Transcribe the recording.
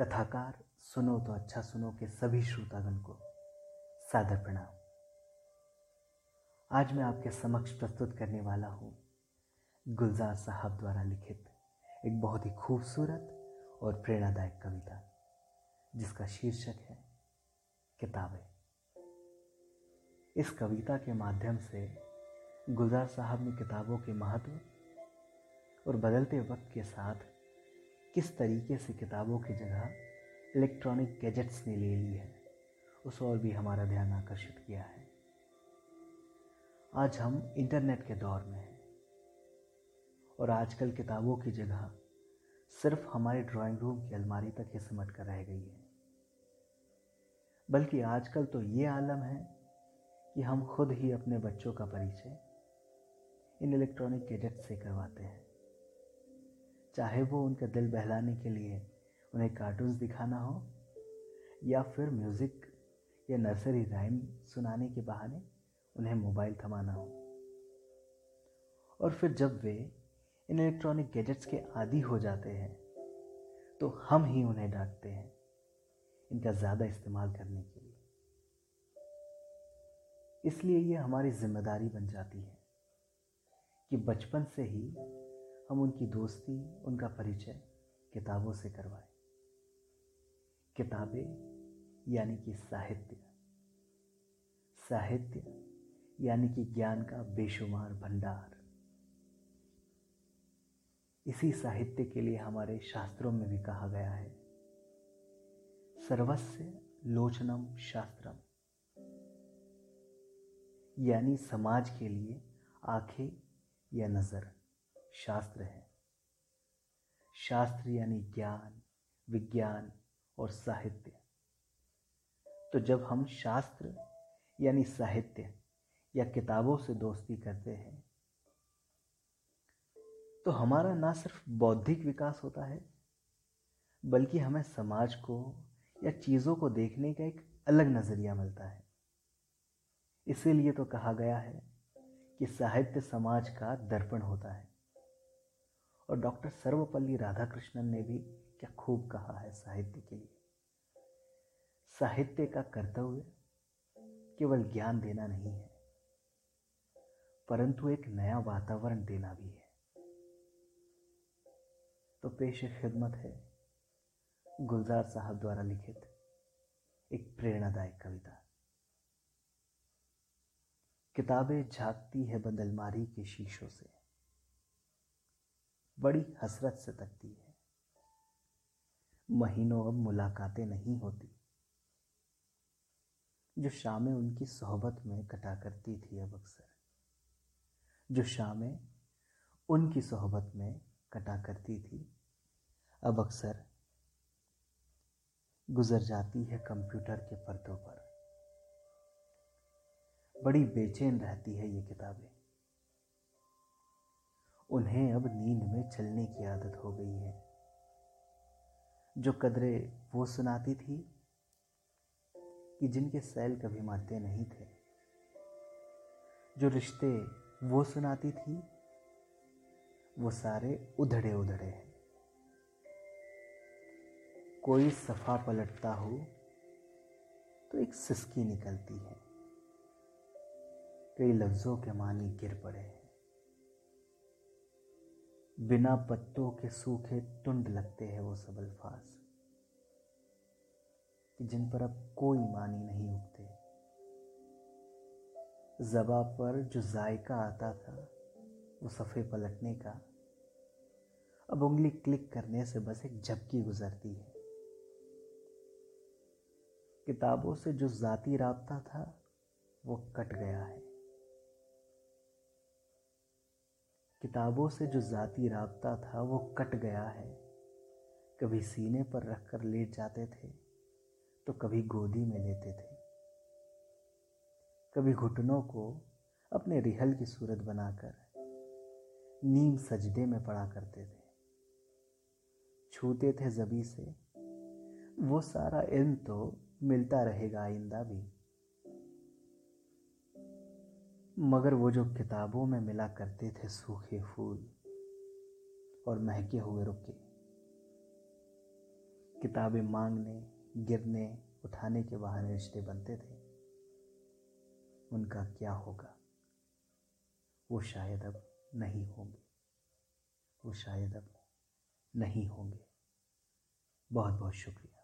कथाकार, सुनो तो अच्छा सुनो के सभी श्रोतागण को सादर प्रणाम। आज मैं आपके समक्ष प्रस्तुत करने वाला हूँ गुलजार साहब द्वारा लिखित एक बहुत ही खूबसूरत और प्रेरणादायक कविता, जिसका शीर्षक है किताबें। इस कविता के माध्यम से गुलजार साहब ने किताबों के महत्व और बदलते वक्त के साथ किस तरीके से किताबों की जगह इलेक्ट्रॉनिक गैजेट्स ने ले ली है, उस और भी हमारा ध्यान आकर्षित किया है। आज हम इंटरनेट के दौर में हैं, और आजकल किताबों की जगह सिर्फ़ हमारे ड्राइंग रूम की अलमारी तक ही सिमट कर रह गई है। बल्कि आजकल तो ये आलम है कि हम खुद ही अपने बच्चों का परिचय इन इलेक्ट्रॉनिक गैजेट से करवाते हैं। चाहे वो उनका दिल बहलाने के लिए उन्हें कार्टून्स दिखाना हो या फिर म्यूज़िक या नर्सरी राइम सुनाने के बहाने उन्हें मोबाइल थमाना हो। और फिर जब वे इन इलेक्ट्रॉनिक गैजेट्स के आदि हो जाते हैं तो हम ही उन्हें डांटते हैं इनका ज़्यादा इस्तेमाल करने के लिए। इसलिए ये हमारी ज़िम्मेदारी बन जाती है कि बचपन से ही हम उनकी दोस्ती, उनका परिचय किताबों से करवाएँ। किताबें यानी कि साहित्य। साहित्य यानी कि ज्ञान का बेशुमार भंडार। इसी साहित्य के लिए हमारे शास्त्रों में भी कहा गया है सर्वस्य लोचनम शास्त्रम। यानी समाज के लिए आँखें या नज़र। शास्त्र है। शास्त्र यानी ज्ञान, विज्ञान और साहित्य। तो जब हम शास्त्र यानी साहित्य या किताबों से दोस्ती करते हैं तो हमारा ना सिर्फ़ बौद्धिक विकास होता है, बल्कि हमें समाज को या चीज़ों को देखने का एक अलग नज़रिया मिलता है। इसीलिए तो कहा गया है कि साहित्य समाज का दर्पण होता है। और डॉक्टर सर्वपल्ली राधाकृष्णन ने भी क्या खूब कहा है साहित्य के लिए। साहित्य का कर्तव्य केवल ज्ञान देना नहीं है, परंतु एक नया वातावरण देना भी है। तो पेश खिदमत है गुलजार साहब द्वारा लिखित एक प्रेरणादायक कविता। किताबें झांकती है बंदलमारी के शीशों से। बड़ी हसरत से तकती है। महीनों अब मुलाकातें नहीं होती। जो शामें उनकी सोहबत में कटा करती थी अब अक्सर। जो शामें उनकी सोहबत में कटा करती थी अब अक्सर गुजर जाती है कंप्यूटर के पर्दों पर। बड़ी बेचैन रहती है ये किताबें। उन्हें अब नींद में चलने की आदत हो गई है। जो कदरें वो सुनाती थी कि जिनके सैल कभी मरते नहीं थे, जो रिश्ते वो सुनाती थी, वो सारे उधड़े उधड़े हैं। कोई सफ़ा पलटता हो तो एक सिसकी निकलती है। कई लफ्ज़ों के मानी गिर पड़े हैं। बिना पत्तों के सूखे तुंड लगते हैं वो सब अल्फाज, कि जिन पर अब कोई मानी नहीं उगते। जबा पर जो जायका आता था, वो सफ़े पलटने का, अब उंगली क्लिक करने से बस एक झपकी गुजरती है। किताबों से जो ज़ाती रबता था, वो कट गया है। किताबों से जो ज़ाती रबता था, वो कट गया है। कभी सीने पर रख कर लेट जाते थे तो कभी गोदी में लेते थे। कभी घुटनों को अपने रिहल की सूरत बनाकर नीम सजदे में पड़ा करते थे। छूते थे जबी से, वो सारा इल्म तो मिलता रहेगा आइंदा भी। मगर वो जो किताबों में मिला करते थे सूखे फूल और महके हुए रुके, किताबें मांगने, गिरने, उठाने के बहाने रिश्ते बनते थे, उनका क्या होगा? वो शायद अब नहीं होंगे। वो शायद अब नहीं होंगे। बहुत बहुत शुक्रिया।